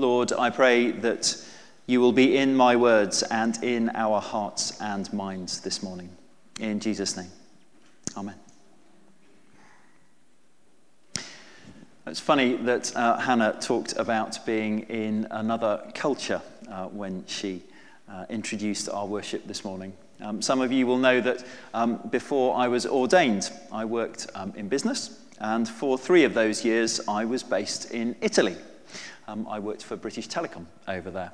Lord, I pray that you will be in my words and in our hearts and minds this morning. In Jesus' name. Amen. It's funny that uh, Hannah talked about being in another culture uh, when she uh, introduced our worship this morning. Um, some of you will know that um, before I was ordained, I worked um, in business, and for three of those years, I was based in Italy. Um, I worked for British Telecom over there.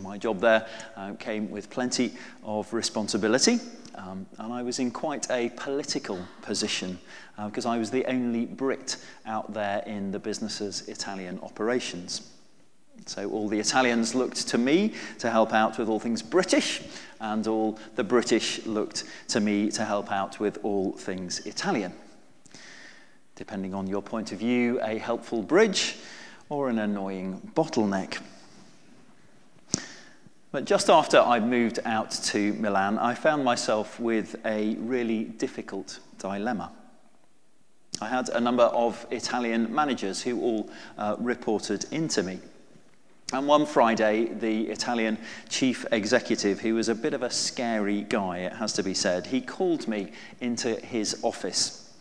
My job there uh, came with plenty of responsibility. Um, and I was in quite a political position because uh, I was the only Brit out there in the business's Italian operations. So all the Italians looked to me to help out with all things British, and all the British looked to me to help out with all things Italian. Depending on your point of view, a helpful bridge or an annoying bottleneck. But just after I moved out to Milan, I found myself with a really difficult dilemma. I had a number of Italian managers who all uh, reported into me. And one Friday, the Italian chief executive, who was a bit of a scary guy, it has to be said, he called me into his office.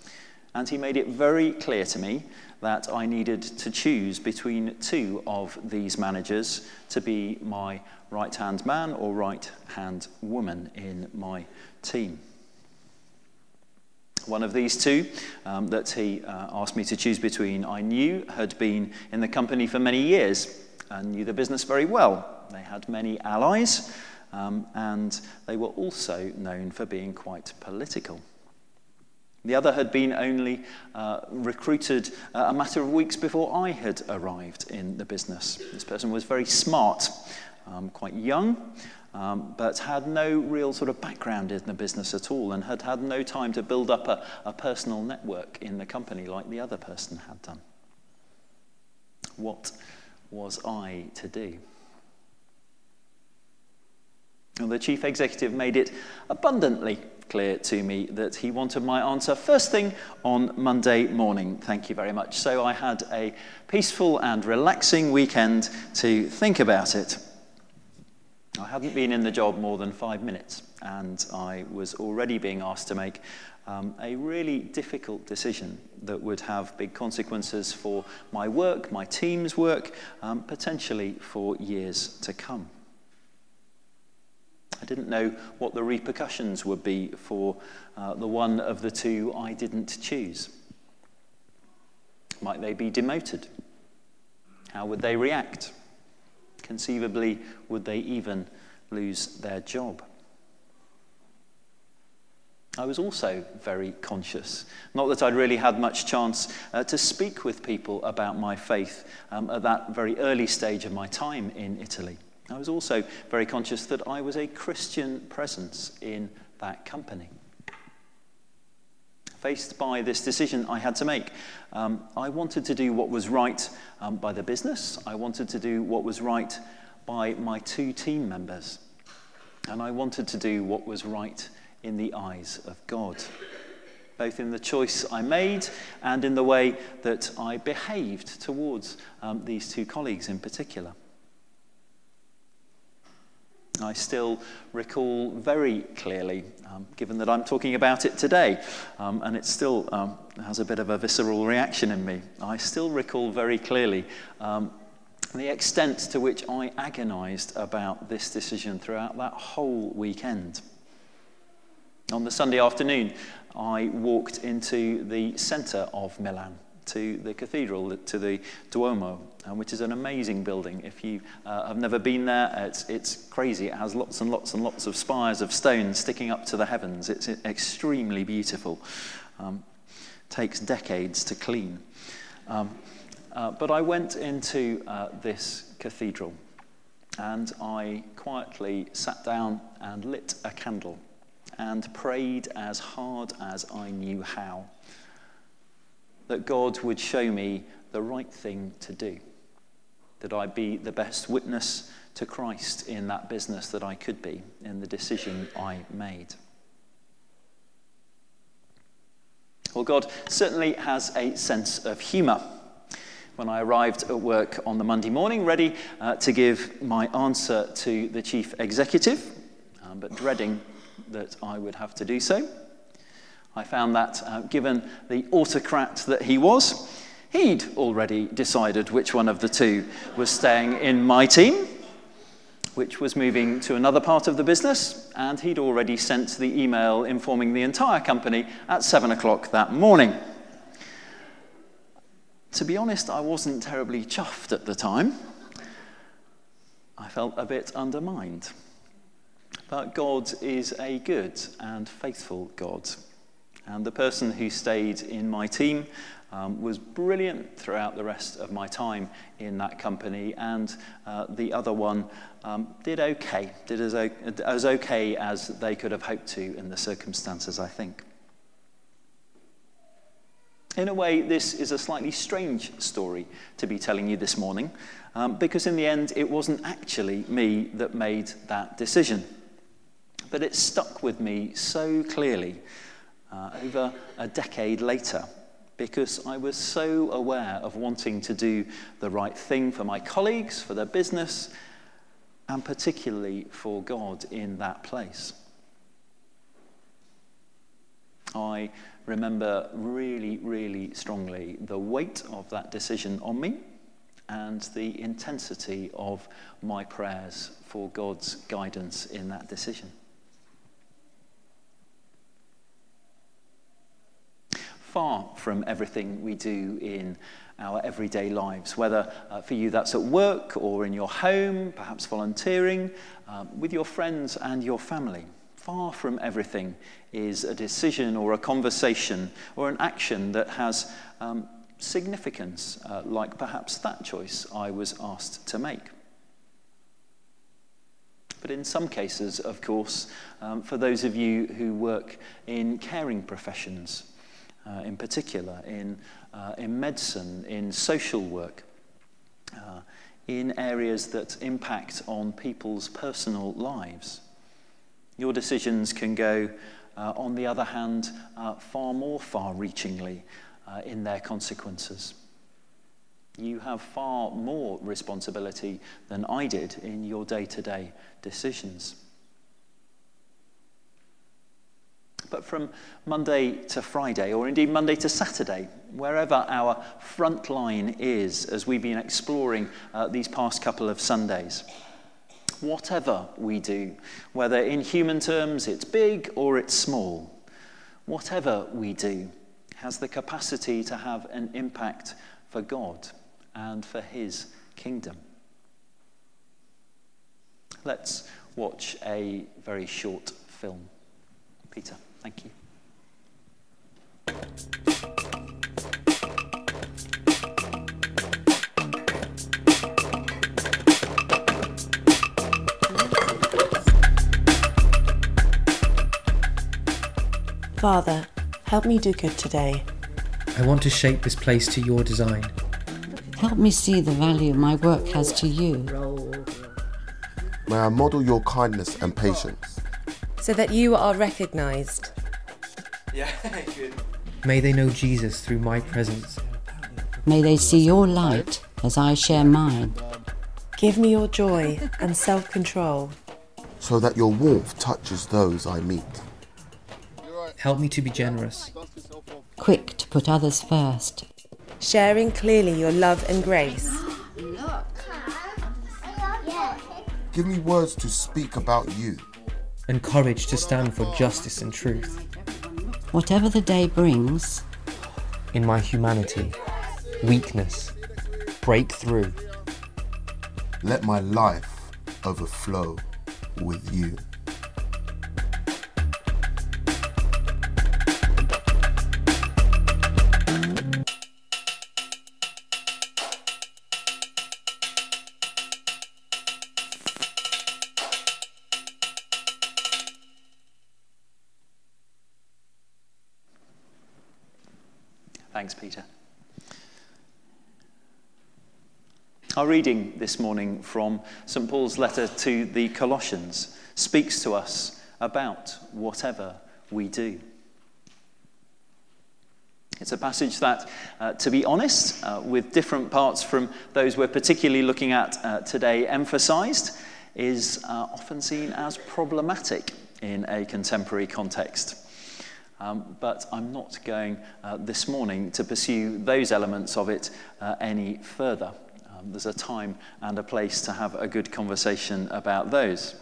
And he made it very clear to me that I needed to choose between two of these managers to be my right hand man or right hand woman in my team. One of these two um, that he uh, asked me to choose between, I knew had been in the company for many years and knew the business very well. They had many allies, um, and they were also known for being quite political. The other had been only uh, recruited uh, a matter of weeks before I had arrived in the business. This person was very smart, um, quite young, um, but had no real sort of background in the business at all and had had no time to build up a, a personal network in the company like the other person had done. What was I to do? Well, the chief executive made it abundantly clear to me that he wanted my answer first thing on Monday morning. Thank you very much. So I had a peaceful and relaxing weekend to think about it. I hadn't been in the job more than five minutes, and I was already being asked to make um, a really difficult decision that would have big consequences for my work, my team's work, um, potentially for years to come. I didn't know what the repercussions would be for uh, the one of the two I didn't choose. Might they be demoted? How would they react? Conceivably, would they even lose their job? I was also very conscious. Not that I'd really had much chance uh, to speak with people about my faith um, at that very early stage of my time in Italy. I was also very conscious that I was a Christian presence in that company. Faced by this decision I had to make, um, I wanted to do what was right um, by the business. I wanted to do what was right by my two team members. And I wanted to do what was right in the eyes of God, both in the choice I made and in the way that I behaved towards um, these two colleagues in particular. I still recall very clearly, um, given that I'm talking about it today, um, and it still um, has a bit of a visceral reaction in me. I still recall very clearly um, the extent to which I agonized about this decision throughout that whole weekend. On the Sunday afternoon, I walked into the centre of Milan to the cathedral, to the Duomo, uh, which is an amazing building. If you uh, have never been there, it's, it's crazy. It has lots and lots and lots of spires of stone sticking up to the heavens. It's extremely beautiful. Um, takes decades to clean. Um, uh, but I went into uh, this cathedral and I quietly sat down and lit a candle and prayed as hard as I knew how that God would show me the right thing to do, that I be the best witness to Christ in that business that I could be, in the decision I made. Well, God certainly has a sense of humour. when I arrived at work on the Monday morning, ready uh, to give my answer to the chief executive, um, but dreading that I would have to do so. I found that, uh, given the autocrat that he was, he'd already decided which one of the two was staying in my team, which was moving to another part of the business, and he'd already sent the email informing the entire company at seven o'clock that morning. To be honest, I wasn't terribly chuffed at the time. I felt a bit undermined. But God is a good and faithful God. And the person who stayed in my team um, was brilliant throughout the rest of my time in that company. And uh, the other one um, did okay, did as, as okay as they could have hoped to in the circumstances, I think. In a way, this is a slightly strange story to be telling you this morning, um, because in the end, it wasn't actually me that made that decision. But it stuck with me so clearly uh, over a decade later, because I was so aware of wanting to do the right thing for my colleagues, for their business, and particularly for God in that place. I remember really, really strongly the weight of that decision on me and the intensity of my prayers for God's guidance in that decision. Far from everything we do in our everyday lives, whether uh, for you that's at work or in your home, perhaps volunteering, um, with your friends and your family far from everything is a decision or a conversation or an action that has um, significance, uh, like perhaps that choice I was asked to make. But in some cases, of course, um, for those of you who work in caring professions, uh, in particular, in, uh, in medicine, in social work, uh, in areas that impact on people's personal lives, your decisions can go, uh, on the other hand, uh, far more far reachingly uh, in their consequences. You have far more responsibility than I did in your day to day decisions. But from Monday to Friday, or indeed Monday to Saturday, wherever our front line is as we've been exploring uh, these past couple of Sundays, whatever we do, whether in human terms it's big or it's small, whatever we do has the capacity to have an impact for God and for His kingdom. Let's watch a very short film. Peter, thank you. Father, help me do good today. I want to shape this place to your design. Help me see the value my work has to you. May I model your kindness and patience. So that you are recognized. Yeah, good. May they know Jesus through my presence. May they see your light as I share mine. Give me your joy and self control. So that your warmth touches those I meet. Help me to be generous. Quick to put others first. Sharing clearly your love and grace. Give me words to speak about you. And courage to stand for justice and truth. Whatever the day brings. In my humanity, weakness, break through. Let my life overflow with you. Thanks, Peter. Our reading this morning from St. Paul's letter to the Colossians speaks to us about whatever we do. It's a passage that, uh, to be honest, uh, with different parts from those we're particularly looking at uh, today emphasized, is uh, often seen as problematic in a contemporary context. Um, but I'm not going uh, this morning to pursue those elements of it uh, any further. Um, there's a time and a place to have a good conversation about those.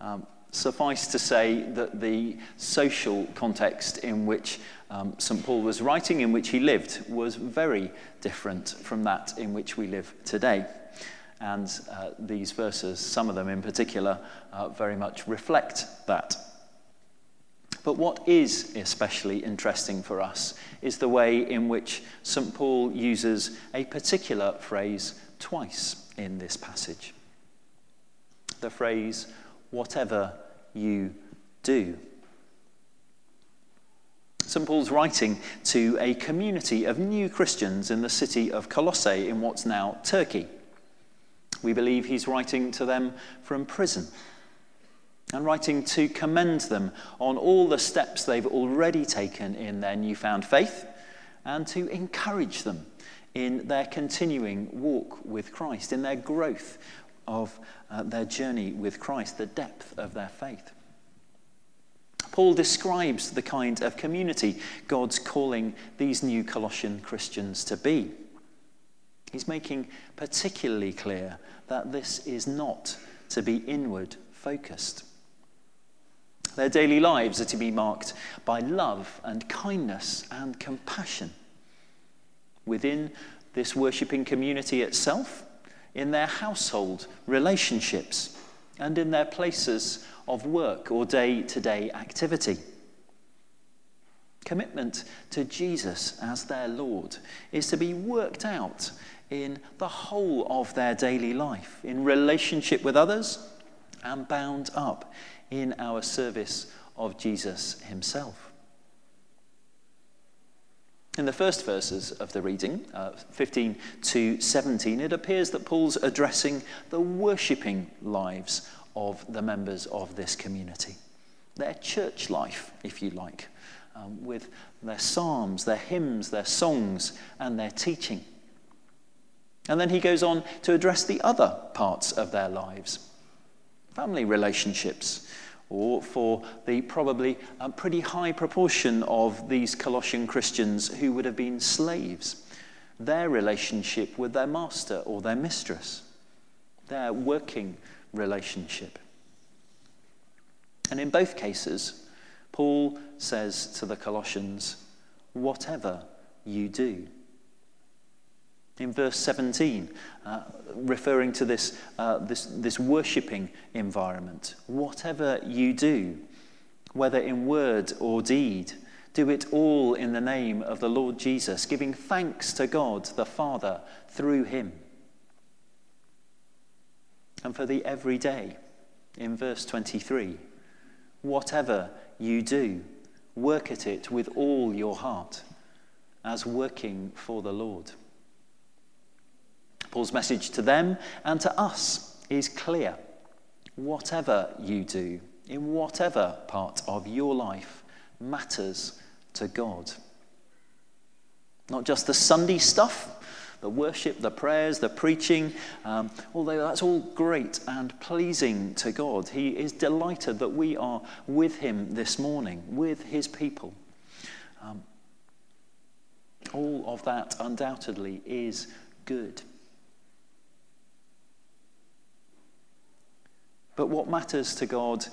Um, suffice to say that the social context in which um, St. Paul was writing, in which he lived, was very different from that in which we live today. And uh, these verses, some of them in particular, uh, very much reflect that. But what is especially interesting for us is the way in which St. Paul uses a particular phrase twice in this passage. The phrase, whatever you do. St. Paul's writing to a community of new Christians in the city of Colossae in what's now Turkey. We believe he's writing to them from prison and writing to commend them on all the steps they've already taken in their newfound faith and to encourage them in their continuing walk with Christ, in their growth of uh, their journey with Christ, the depth of their faith. Paul describes the kind of community God's calling these new Colossian Christians to be. He's making particularly clear that this is not to be inward focused. Their daily lives are to be marked by love and kindness and compassion. Within this worshipping community itself, in their household relationships, and in their places of work or day to day activity. Commitment to Jesus as their Lord is to be worked out in the whole of their daily life, in relationship with others, and bound up in our service of Jesus himself. In the first verses of the reading, uh, 15 to 17, it appears that Paul's addressing the worshipping lives of the members of this community. Their church life, if you like, um, with their psalms, their hymns, their songs, and their teaching. And then he goes on to address the other parts of their lives family relationships, or for the probably a pretty high proportion of these Colossian Christians who would have been slaves, their relationship with their master or their mistress, their working relationship. And in both cases, Paul says to the Colossians, whatever you do in verse 17, uh, referring to this, uh, this, this worshipping environment. Whatever you do, whether in word or deed, do it all in the name of the Lord Jesus, giving thanks to God the Father through him. And for the everyday, in verse 23, whatever you do, work at it with all your heart, as working for the Lord. Paul's message to them and to us is clear. Whatever you do, in whatever part of your life, matters to God. Not just the Sunday stuff, the worship, the prayers, the preaching, um, although that's all great and pleasing to God. He is delighted that we are with Him this morning, with His people. Um, all of that undoubtedly is good. But what matters to God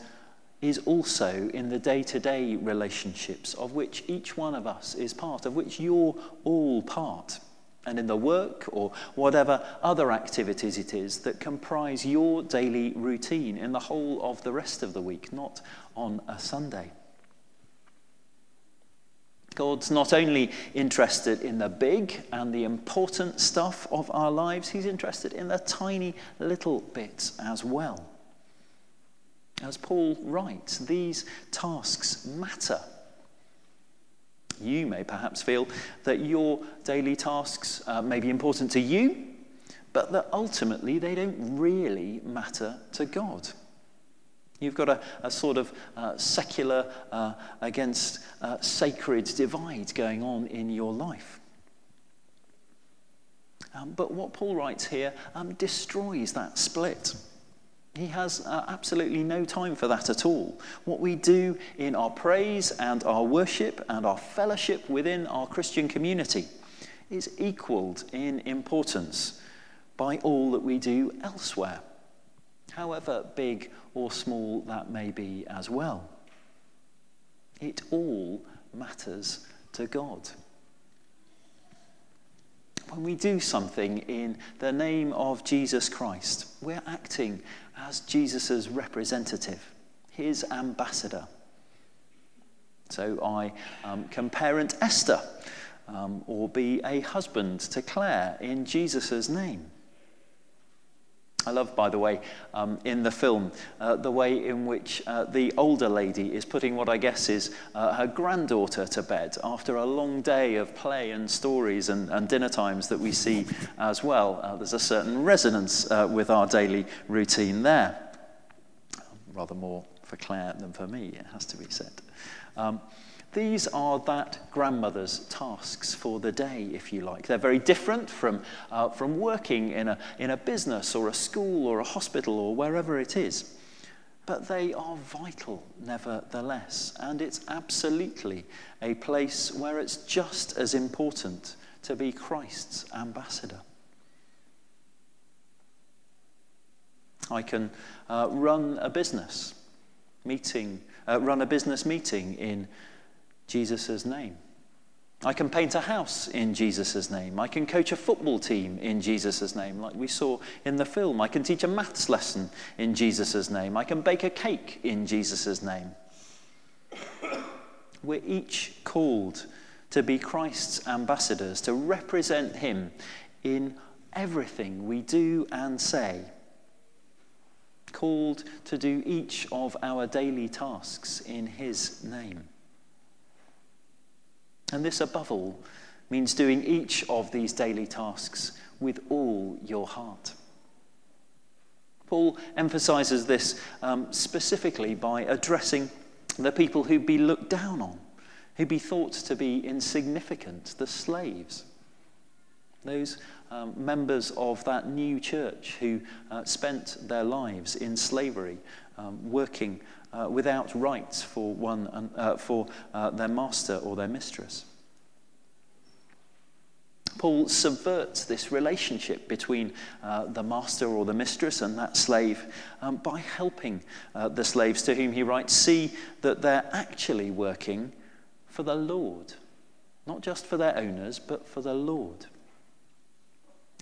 is also in the day to day relationships of which each one of us is part, of which you're all part, and in the work or whatever other activities it is that comprise your daily routine in the whole of the rest of the week, not on a Sunday. God's not only interested in the big and the important stuff of our lives, He's interested in the tiny little bits as well. As Paul writes, these tasks matter. You may perhaps feel that your daily tasks uh, may be important to you, but that ultimately they don't really matter to God. You've got a, a sort of uh, secular uh, against uh, sacred divide going on in your life. Um, but what Paul writes here um, destroys that split. He has uh, absolutely no time for that at all. What we do in our praise and our worship and our fellowship within our Christian community is equaled in importance by all that we do elsewhere, however big or small that may be as well. It all matters to God when we do something in the name of Jesus Christ, we're acting as Jesus' representative, his ambassador. So I um, can parent Esther um, or be a husband to Claire in Jesus' name. I love, by the way, um, in the film, uh, the way in which uh, the older lady is putting what I guess is uh, her granddaughter to bed after a long day of play and stories and, and dinner times that we see as well. Uh, there's a certain resonance uh, with our daily routine there. Rather more for Claire than for me, it has to be said. Um, these are that grandmother's tasks for the day, if you like. They're very different from, uh, from working in a, in a business or a school or a hospital or wherever it is. But they are vital, nevertheless. And it's absolutely a place where it's just as important to be Christ's ambassador. I can uh, run a business meeting, uh, run a business meeting in Jesus' name. I can paint a house in Jesus' name. I can coach a football team in Jesus' name, like we saw in the film. I can teach a maths lesson in Jesus' name. I can bake a cake in Jesus' name. We're each called to be Christ's ambassadors, to represent Him in everything we do and say. Called to do each of our daily tasks in His name. And this, above all, means doing each of these daily tasks with all your heart. Paul emphasizes this um, specifically by addressing the people who'd be looked down on, who'd be thought to be insignificant, the slaves. Those um, members of that new church who uh, spent their lives in slavery, um, working uh, without rights for, one, uh, for uh, their master or their mistress. Paul subverts this relationship between uh, the master or the mistress and that slave um, by helping uh, the slaves to whom he writes see that they're actually working for the Lord, not just for their owners, but for the Lord.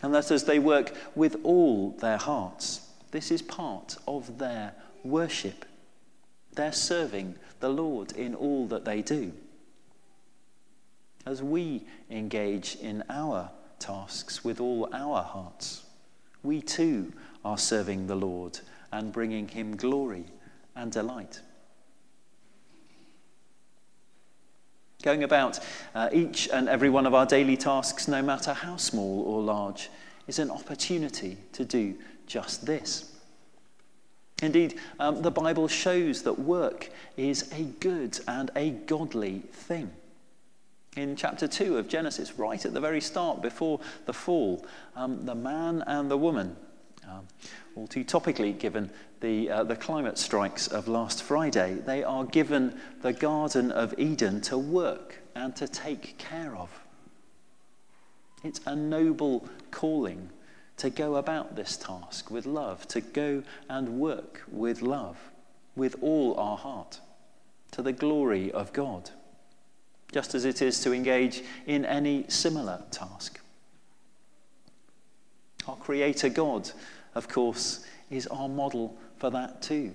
And that as they work with all their hearts, this is part of their worship. They're serving the Lord in all that they do. As we engage in our tasks with all our hearts, we too are serving the Lord and bringing him glory and delight. Going about uh, each and every one of our daily tasks, no matter how small or large, is an opportunity to do just this. Indeed, um, the Bible shows that work is a good and a godly thing. In chapter 2 of Genesis, right at the very start, before the fall, um, the man and the woman, um, all too topically given the, uh, the climate strikes of last Friday, they are given the Garden of Eden to work and to take care of. It's a noble calling to go about this task with love, to go and work with love, with all our heart, to the glory of God, just as it is to engage in any similar task. Our Creator God, of course, is our model for that too,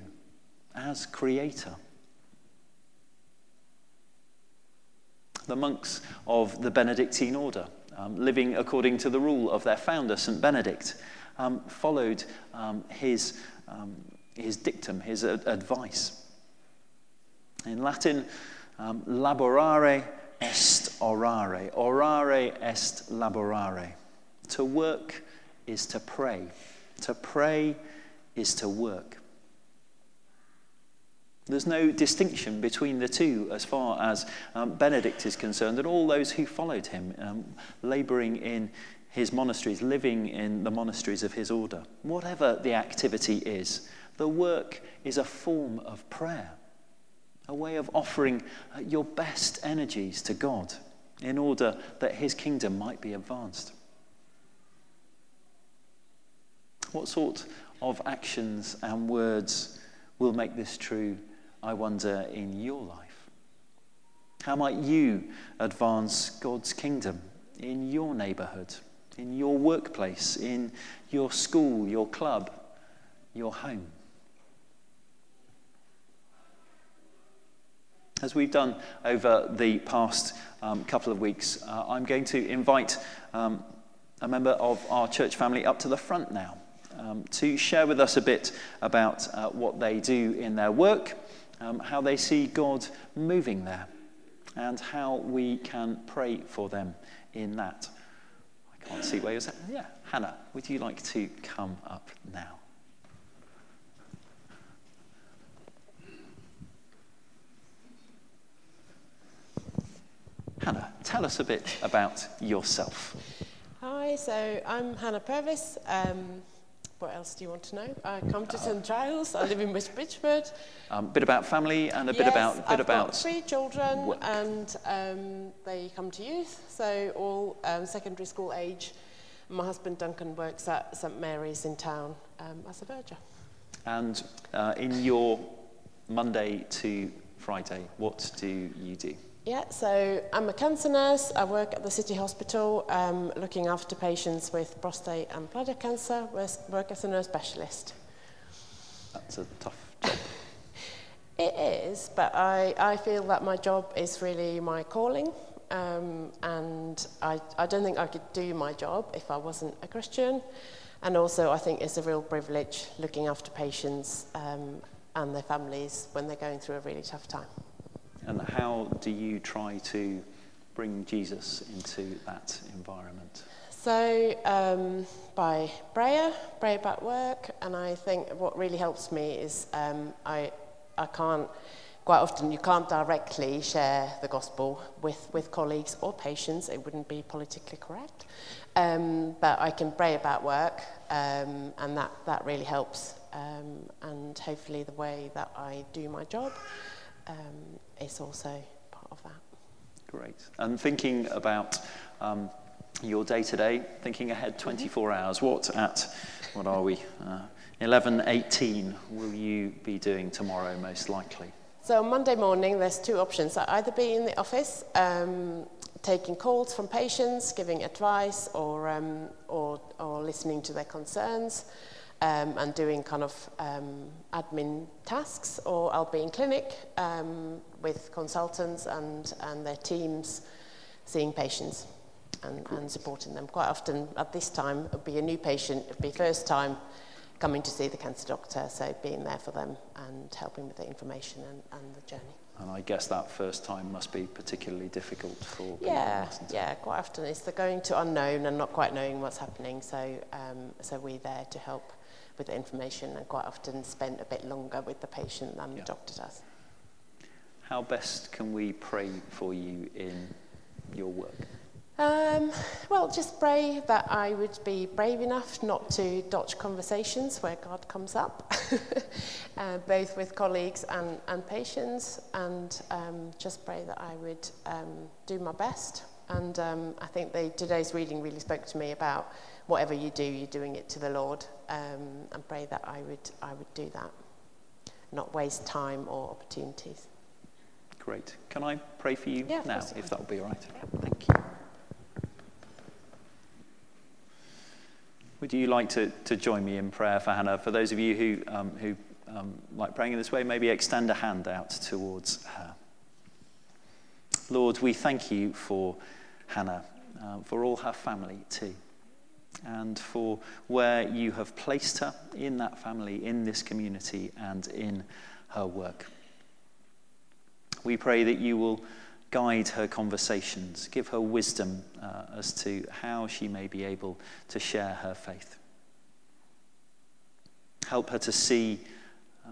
as Creator. The monks of the Benedictine order um, living according to the rule of their founder, St. Benedict, um, followed um, his, um, his dictum, his ad- advice. In Latin, um, laborare est orare. Orare est laborare. To work is to pray. To pray is to work. There's no distinction between the two as far as um, Benedict is concerned, and all those who followed him, um, labouring in his monasteries, living in the monasteries of his order. Whatever the activity is, the work is a form of prayer, a way of offering uh, your best energies to God in order that his kingdom might be advanced. What sort of actions and words will make this true, I wonder, in your life? How might you advance God's kingdom in your neighbourhood, in your workplace, in your school, your club, your home? As we've done over the past um, couple of weeks, uh, I'm going to invite um, a member of our church family up to the front now um, to share with us a bit about uh, what they do in their work, um, how they see God moving there, and how we can pray for them in that. I can't see where you're at. Yeah, Hannah, would you like to come up now? Hannah, tell us a bit about yourself. Hi, so I'm Hannah Purvis. Um, what else do you want to know? I come to St Giles. I live in West Bridgford. A um, bit about family and a yes, bit about bit I've about got three children, work. and um, they come to youth, so all um, secondary school age. My husband Duncan works at St Mary's in town um, as a verger. And uh, in your Monday to Friday, what do you do? Yeah, so I'm a cancer nurse. I work at the City Hospital um, looking after patients with prostate and bladder cancer, I work as a nurse specialist. That's a tough job. it is, but I, I feel that my job is really my calling. Um, and I, I don't think I could do my job if I wasn't a Christian. And also, I think it's a real privilege looking after patients um, and their families when they're going through a really tough time. And how do you try to bring Jesus into that environment? So, um, by prayer, pray about work, and I think what really helps me is um, I, I can't, quite often, you can't directly share the gospel with, with colleagues or patients, it wouldn't be politically correct. Um, but I can pray about work, um, and that, that really helps, um, and hopefully, the way that I do my job is also part of that. Great. And thinking about um, your day to day, thinking ahead 24 mm-hmm. hours, what at, what are we, uh, 11, 18 will you be doing tomorrow most likely? So Monday morning, there's two options. I either be in the office um, taking calls from patients, giving advice, or, um, or, or listening to their concerns um, and doing kind of um, admin tasks, or I'll be in clinic um, with consultants and, and their teams seeing patients and, and supporting them. Quite often at this time, it'll be a new patient, it'll be first time coming to see the cancer doctor, so being there for them and helping with the information and, and the journey. And I guess that first time must be particularly difficult for people. Yeah, yeah, quite often it's the going to unknown and not quite knowing what's happening. So, um, so we're there to help with the information and quite often spend a bit longer with the patient than yeah. the doctor does. How best can we pray for you in your work? Um, well, just pray that I would be brave enough not to dodge conversations where God comes up, uh, both with colleagues and, and patients, and um, just pray that I would um, do my best. And um, I think the, today's reading really spoke to me about whatever you do, you're doing it to the Lord, um, and pray that I would, I would do that, not waste time or opportunities. Great. Can I pray for you yeah, now, if that would be all right? Yeah. Thank you. Would you like to, to join me in prayer for Hannah? For those of you who, um, who um, like praying in this way, maybe extend a hand out towards her. Lord, we thank you for Hannah, uh, for all her family too and for where you have placed her in that family, in this community, and in her work. We pray that you will guide her conversations, give her wisdom uh, as to how she may be able to share her faith. Help her to see uh,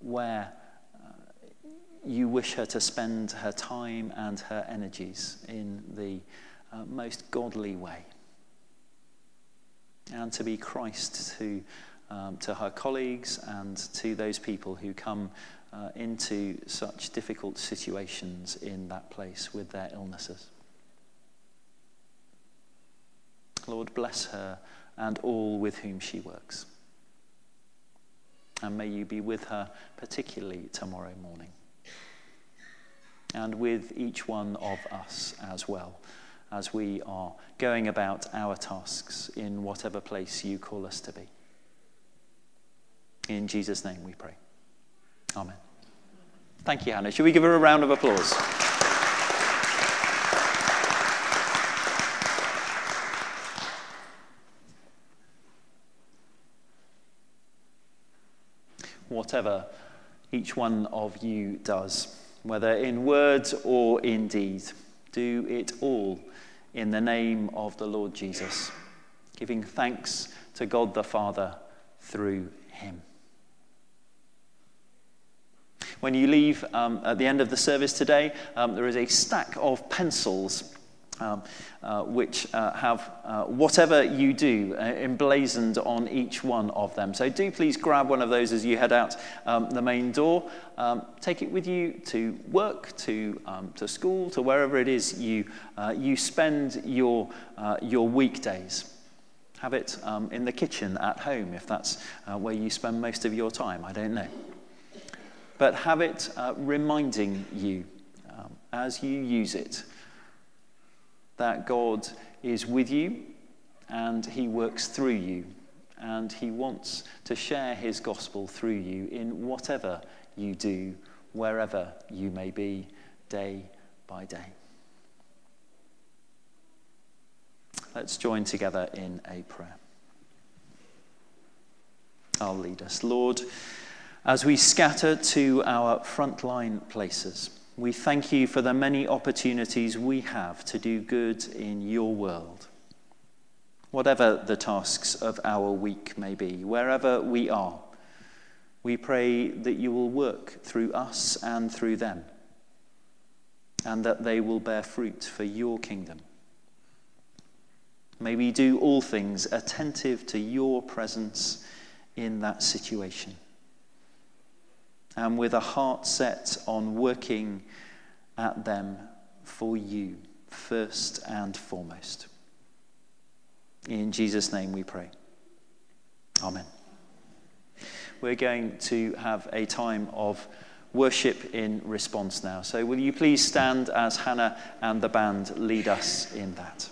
where uh, you wish her to spend her time and her energies in the uh, most godly way. And to be Christ to, um, to her colleagues and to those people who come uh, into such difficult situations in that place with their illnesses. Lord, bless her and all with whom she works. And may you be with her, particularly tomorrow morning. And with each one of us as well, as we are going about our tasks in whatever place you call us to be. In Jesus' name we pray. Amen. Thank you, Hannah. Should we give her a round of applause? Whatever each one of you does, whether in words or in deed, do it all in the name of the Lord Jesus, giving thanks to God the Father through him. When you leave um, at the end of the service today, um, there is a stack of pencils um, uh, which uh, have uh, whatever you do uh, emblazoned on each one of them. So do please grab one of those as you head out um, the main door. Um, take it with you to work, to, um, to school, to wherever it is you, uh, you spend your, uh, your weekdays. Have it um, in the kitchen at home if that's where you spend most of your time. I don't know but have it reminding you um, as you use it that God is with you and he works through you and he wants to share his gospel through you in whatever you do, wherever you may be, day by day. Let's join together in a prayer. I'll lead us. Lord, as we scatter to our frontline places, we thank you for the many opportunities we have to do good in your world. Whatever the tasks of our week may be, wherever we are, we pray that you will work through us and through them, and that they will bear fruit for your kingdom. May we do all things attentive to your presence in that situation and with a heart set on working at them for you, first and foremost. In Jesus' name we pray. Amen. We're going to have a time of worship in response now. So, will you please stand as Hannah and the band lead us in that?